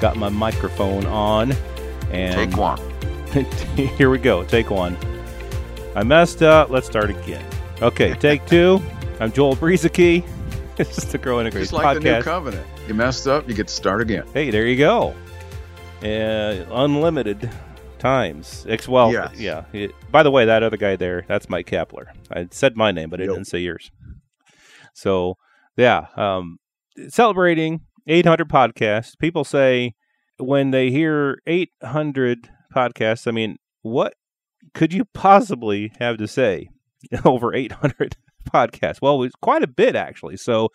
got my microphone on. And take one. here we go. Take one. I messed up. Let's start again. Okay, take two. I'm Joel Brueseke. It's just the Growing in Grace Just like podcast. the new covenant. You messed up, you get to start again. Hey, there you go. Uh, unlimited times. Ex- well, Yes. yeah. It- by the way, that other guy there, that's Mike Kapler. I said my name, but I Yep. didn't say yours. So, yeah, um, celebrating 800 podcasts. People say when they hear 800 podcasts, I mean, what could you possibly have to say over 800 podcasts? Well, it's quite a bit, actually. So,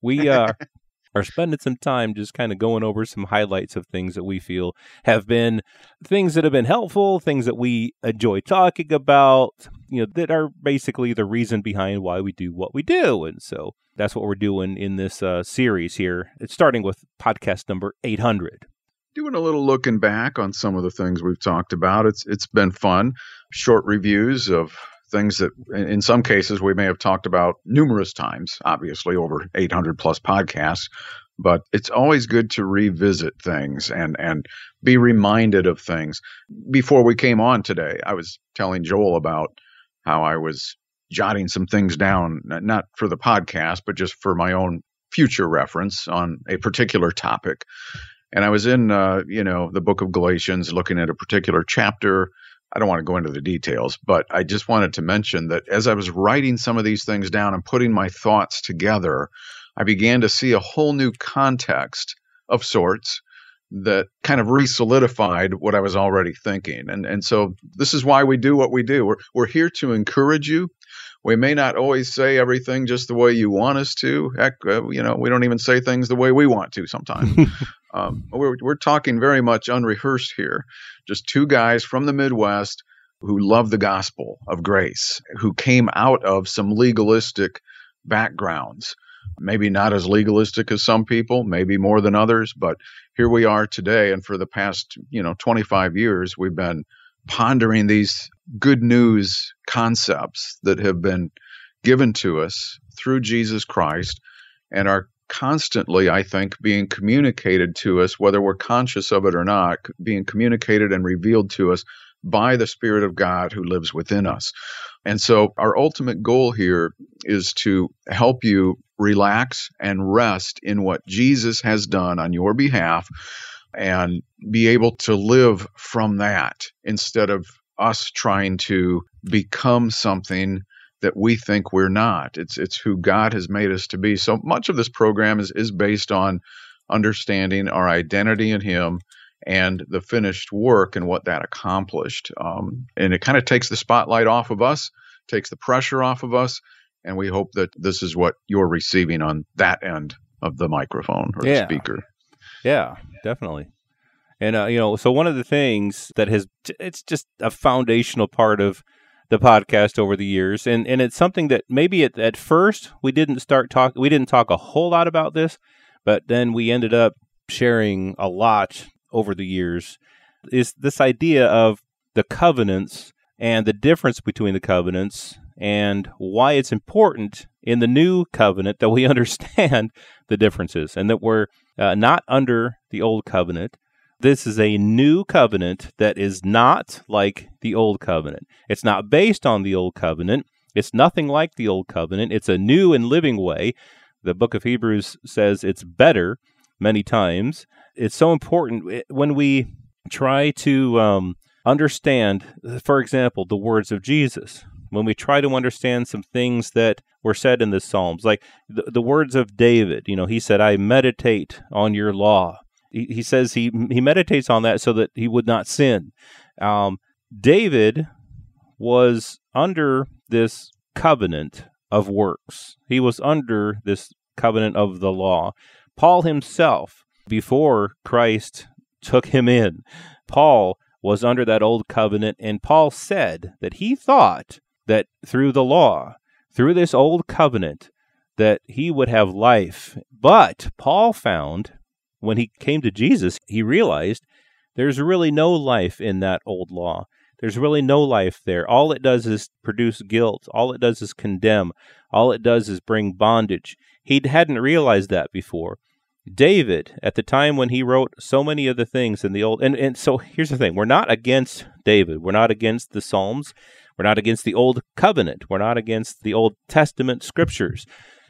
we uh, are spending some time just kind of going over some highlights of things that we feel have been things that have been helpful, things that we enjoy talking about, you know, that are basically the reason behind why we do what we do. And so that's what we're doing in this uh, series here. It's starting with podcast number 800. Doing a little looking back on some of the things we've talked about. It's it's been fun. Short reviews of things that in some cases we may have talked about numerous times, obviously over 800 plus podcasts, but it's always good to revisit things and and be reminded of things. Before we came on today, I was telling Joel about how I was jotting some things down, not for the podcast, but just for my own future reference on a particular topic. And I was in, uh, you know, the book of Galatians, looking at a particular chapter. I don't want to go into the details, but I just wanted to mention that as I was writing some of these things down and putting my thoughts together, I began to see a whole new context of sorts that kind of re-solidified what I was already thinking. And and so this is why we do what we do. We're we're here to encourage you. We may not always say everything just the way you want us to. Heck, uh, you know, we don't even say things the way we want to sometimes. um, we're we're talking very much unrehearsed here. Just two guys from the Midwest who love the gospel of grace, who came out of some legalistic backgrounds. Maybe not as legalistic as some people, maybe more than others, but here we are today. And for the past, you know, 25 years, we've been pondering these good news concepts that have been given to us through Jesus Christ and are constantly, I think, being communicated to us, whether we're conscious of it or not, being communicated and revealed to us by the Spirit of God who lives within us. And so, our ultimate goal here is to help you relax and rest in what Jesus has done on your behalf and be able to live from that instead of us trying to become something that we think we're not. It's it's who God has made us to be. So much of this program is is based on understanding our identity in Him and the finished work and what that accomplished. Um, and it kind of takes the spotlight off of us, takes the pressure off of us, and we hope that this is what you're receiving on that end of the microphone or Yeah. the speaker. Yeah, definitely. And uh, you know, so one of the things that has it's just a foundational part of the podcast over the years, and and it's something that maybe at, at first we didn't start talk we didn't talk a whole lot about this, but then we ended up sharing a lot over the years. Is this idea of the covenants and the difference between the covenants and why it's important in the new covenant that we understand the differences and that we're uh, not under the old covenant. This is a new covenant that is not like the old covenant. It's not based on the old covenant. It's nothing like the old covenant. It's a new and living way. The book of Hebrews says it's better many times. It's so important eh, when we try to um, understand, for example, the words of Jesus. When we try to understand some things that were said in the Psalms, like the, the words of David, you know, he said, I meditate on your law. He, he says he, he meditates on that so that he would not sin. Um, David was under this covenant of works, he was under this covenant of the law. Paul himself, before Christ took him in. Paul was under that old covenant, and Paul said that he thought that through the law, through this old covenant, that he would have life. But Paul found when he came to Jesus, he realized there's really no life in that old law. There's really no life there. All it does is produce guilt. All it does is condemn. All it does is bring bondage. He hadn't realized that before. David, at the time when he wrote so many of the things in the old, and, and so here's the thing we're not against David. We're not against the Psalms. We're not against the Old Covenant. We're not against the Old Testament scriptures.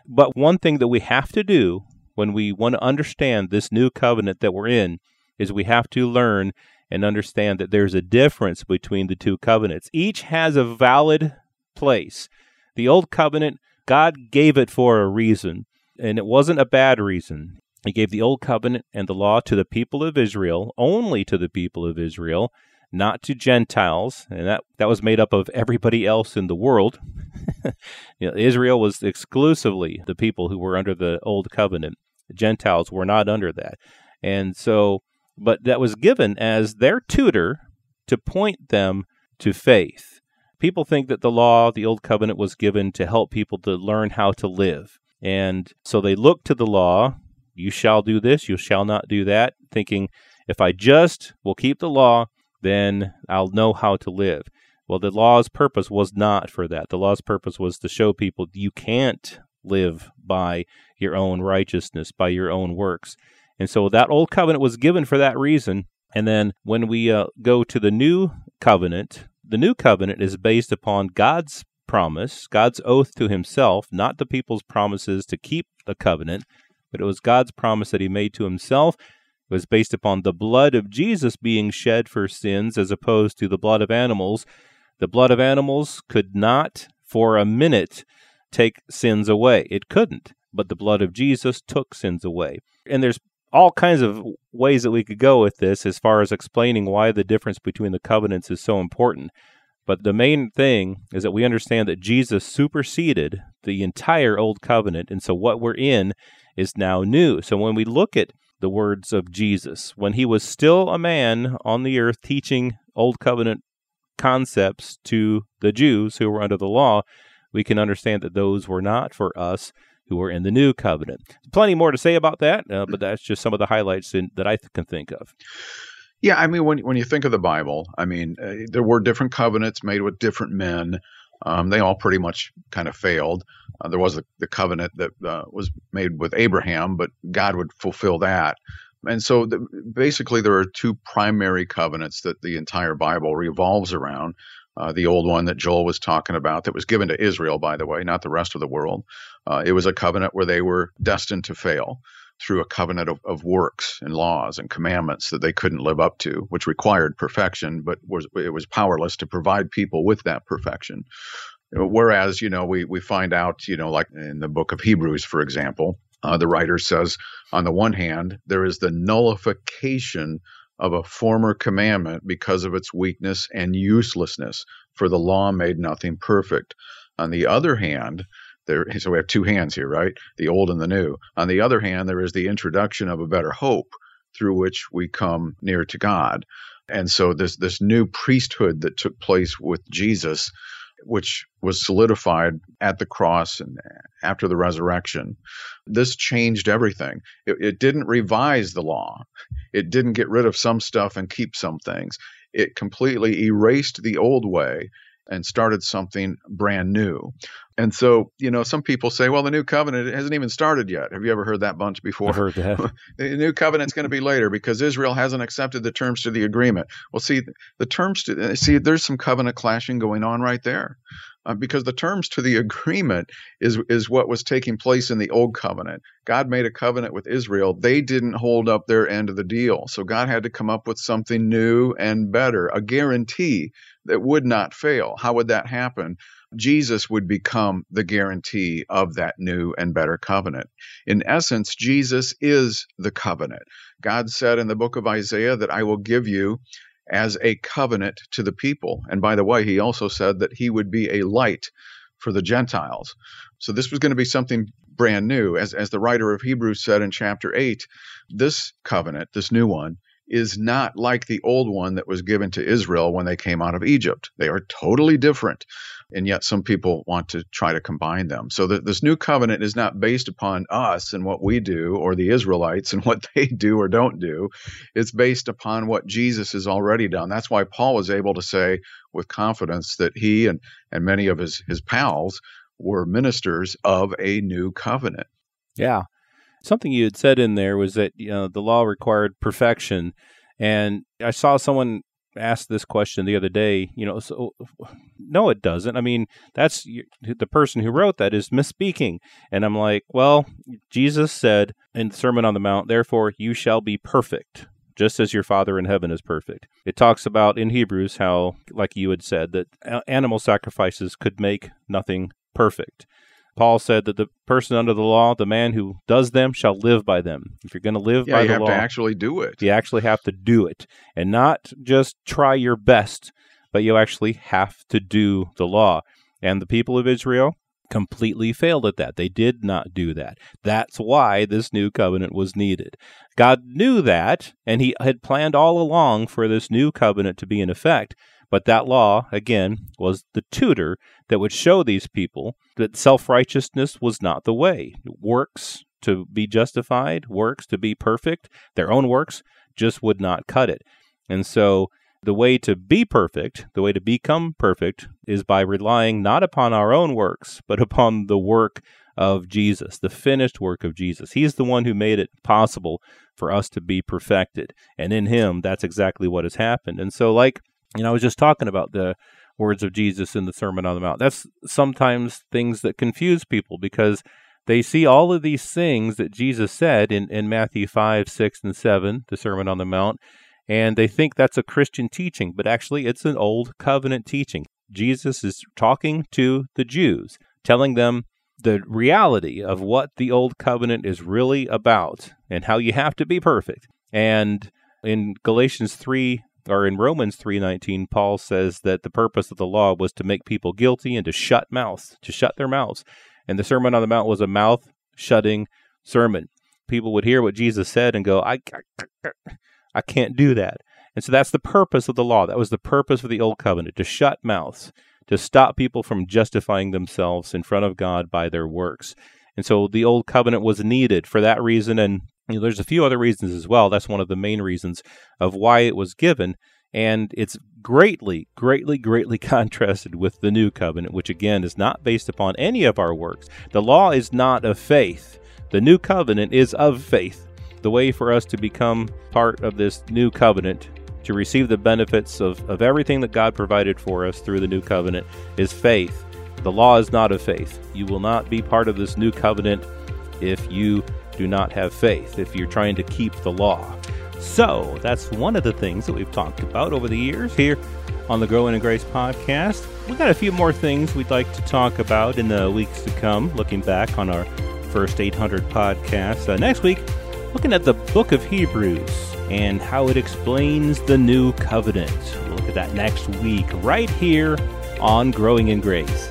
But one thing that we have to do when we want to understand this new covenant that we're in is we have to learn and understand that there's a difference between the two covenants. Each has a valid place. The old covenant, God gave it for a reason, and it wasn't a bad reason. He gave the old covenant and the law to the people of Israel, only to the people of Israel, not to Gentiles, and that, that was made up of everybody else in the world. you know, Israel was exclusively the people who were under the old covenant. Gentiles were not under that. And so but that was given as their tutor to point them to faith. People think that the law, the old covenant, was given to help people to learn how to live. And so they look to the law, you shall do this, you shall not do that, thinking, if I just will keep the law, then I'll know how to live. Well, the law's purpose was not for that. The law's purpose was to show people you can't live by your own righteousness, by your own works. And so that old covenant was given for that reason. And then when we uh, go to the new covenant, the new covenant is based upon God's promise, God's oath to himself, not the people's promises to keep the covenant, but it was God's promise that he made to himself. Was based upon the blood of Jesus being shed for sins as opposed to the blood of animals. The blood of animals could not, for a minute, take sins away. It couldn't, but the blood of Jesus took sins away. And there's all kinds of ways that we could go with this as far as explaining why the difference between the covenants is so important. But the main thing is that we understand that Jesus superseded the entire old covenant. And so what we're in is now new. So when we look at the words of Jesus, when he was still a man on the earth teaching old covenant concepts to the Jews who were under the law, we can understand that those were not for us who are in the new covenant. Plenty more to say about that, uh, but that's just some of the highlights in, that I th- can think of. Yeah, I mean, when when you think of the Bible, I mean, uh, there were different covenants made with different men. Um, they all pretty much kind of failed. Uh, there was the, the covenant that uh, was made with Abraham, but God would fulfill that. And so, the, basically, there are two primary covenants that the entire Bible revolves around uh, the old one that Joel was talking about, that was given to Israel, by the way, not the rest of the world. Uh, it was a covenant where they were destined to fail through a covenant of, of, works and laws and commandments that they couldn't live up to, which required perfection, but was it was powerless to provide people with that perfection. Whereas, you know, we we find out, you know, like in the book of Hebrews, for example, uh, the writer says, on the one hand, there is the nullification of a former commandment because of its weakness and uselessness, for the law made nothing perfect. On the other hand, there, so we have two hands here, right? The old and the new. On the other hand, there is the introduction of a better hope through which we come near to God. And so this this new priesthood that took place with Jesus which was solidified at the cross and after the resurrection. This changed everything. It, it, didn't revise the law, it didn't get rid of some stuff and keep some things. It completely erased the old way and started something brand new. And so, you know, some people say, well, the new covenant hasn't even started yet. Have you ever heard that bunch before? I've heard that. the new covenant's going to be later because Israel hasn't accepted the terms to the agreement. Well, see, the terms to see, there's some covenant clashing going on right there. Uh, because the terms to the agreement is is what was taking place in the old covenant. God made a covenant with Israel. They didn't hold up their end of the deal. So God had to come up with something new and better, a guarantee that would not fail. How would that happen? Jesus would become the guarantee of that new and better covenant. In essence, Jesus is the covenant. God said in the book of Isaiah that I will give you as a covenant to the people. And by the way, he also said that he would be a light for the Gentiles. So this was going to be something brand new. As, as the writer of Hebrews said in chapter 8, this covenant, this new one, is not like the old one that was given to Israel when they came out of Egypt. They are totally different. And yet, some people want to try to combine them. So, that this new covenant is not based upon us and what we do, or the Israelites and what they do or don't do. It's based upon what Jesus has already done. That's why Paul was able to say with confidence that he and, and many of his, his pals were ministers of a new covenant. Yeah. Something you had said in there was that you know the law required perfection, and I saw someone ask this question the other day. You know, so no, it doesn't. I mean, that's the person who wrote that is misspeaking, and I'm like, well, Jesus said in the Sermon on the Mount, "Therefore you shall be perfect." Just as your Father in heaven is perfect. It talks about in Hebrews how, like you had said, that animal sacrifices could make nothing perfect. Paul said that the person under the law, the man who does them, shall live by them. If you're going to live yeah, by you have to actually do it. you actually have to do it, and not just try your best, but you actually have to do the law. And the people of Israel completely failed at that. They did not do that. That's why this new covenant was needed. God knew that, and He had planned all along for this new covenant to be in effect. But that law, again, was the tutor that would show these people that self righteousness was not the way. Works to be justified, works to be perfect, their own works just would not cut it. And so the way to be perfect, the way to become perfect, is by relying not upon our own works, but upon the work of Jesus, the finished work of Jesus. He's the one who made it possible for us to be perfected. And in Him, that's exactly what has happened. And so, like you know, I was just talking about the words of Jesus in the Sermon on the Mount. That's sometimes things that confuse people because they see all of these things that Jesus said in, in Matthew 5, 6, and 7, the Sermon on the Mount, and they think that's a Christian teaching, but actually it's an old covenant teaching. Jesus is talking to the Jews, telling them the reality of what the old covenant is really about and how you have to be perfect. And in Galatians 3 or in Romans 3:19 Paul says that the purpose of the law was to make people guilty and to shut mouths, to shut their mouths. And the Sermon on the Mount was a mouth shutting sermon. People would hear what Jesus said and go, I, I, I can't do that. And so that's the purpose of the law. That was the purpose of the old covenant to shut mouths, to stop people from justifying themselves in front of God by their works. And so the old covenant was needed for that reason and you know, there's a few other reasons as well. That's one of the main reasons of why it was given. And it's greatly, greatly, greatly contrasted with the new covenant, which again is not based upon any of our works. The law is not of faith, the new covenant is of faith. The way for us to become part of this new covenant, to receive the benefits of, of everything that God provided for us through the new covenant, is faith. The law is not of faith. You will not be part of this new covenant if you do not have faith, if you're trying to keep the law. So, that's one of the things that we've talked about over the years here on the Growing in Grace podcast. We've got a few more things we'd like to talk about in the weeks to come, looking back on our first 800 podcasts. Uh, next week, looking at the book of Hebrews and how it explains the new covenant. We'll look at that next week, right here on Growing in Grace.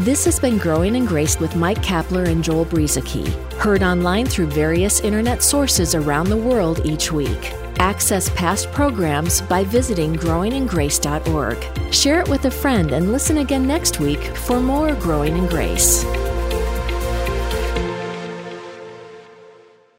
This has been Growing in Grace with Mike Kapler and Joel Brueseke, heard online through various internet sources around the world each week. Access past programs by visiting growingingrace.org. Share it with a friend and listen again next week for more Growing in Grace.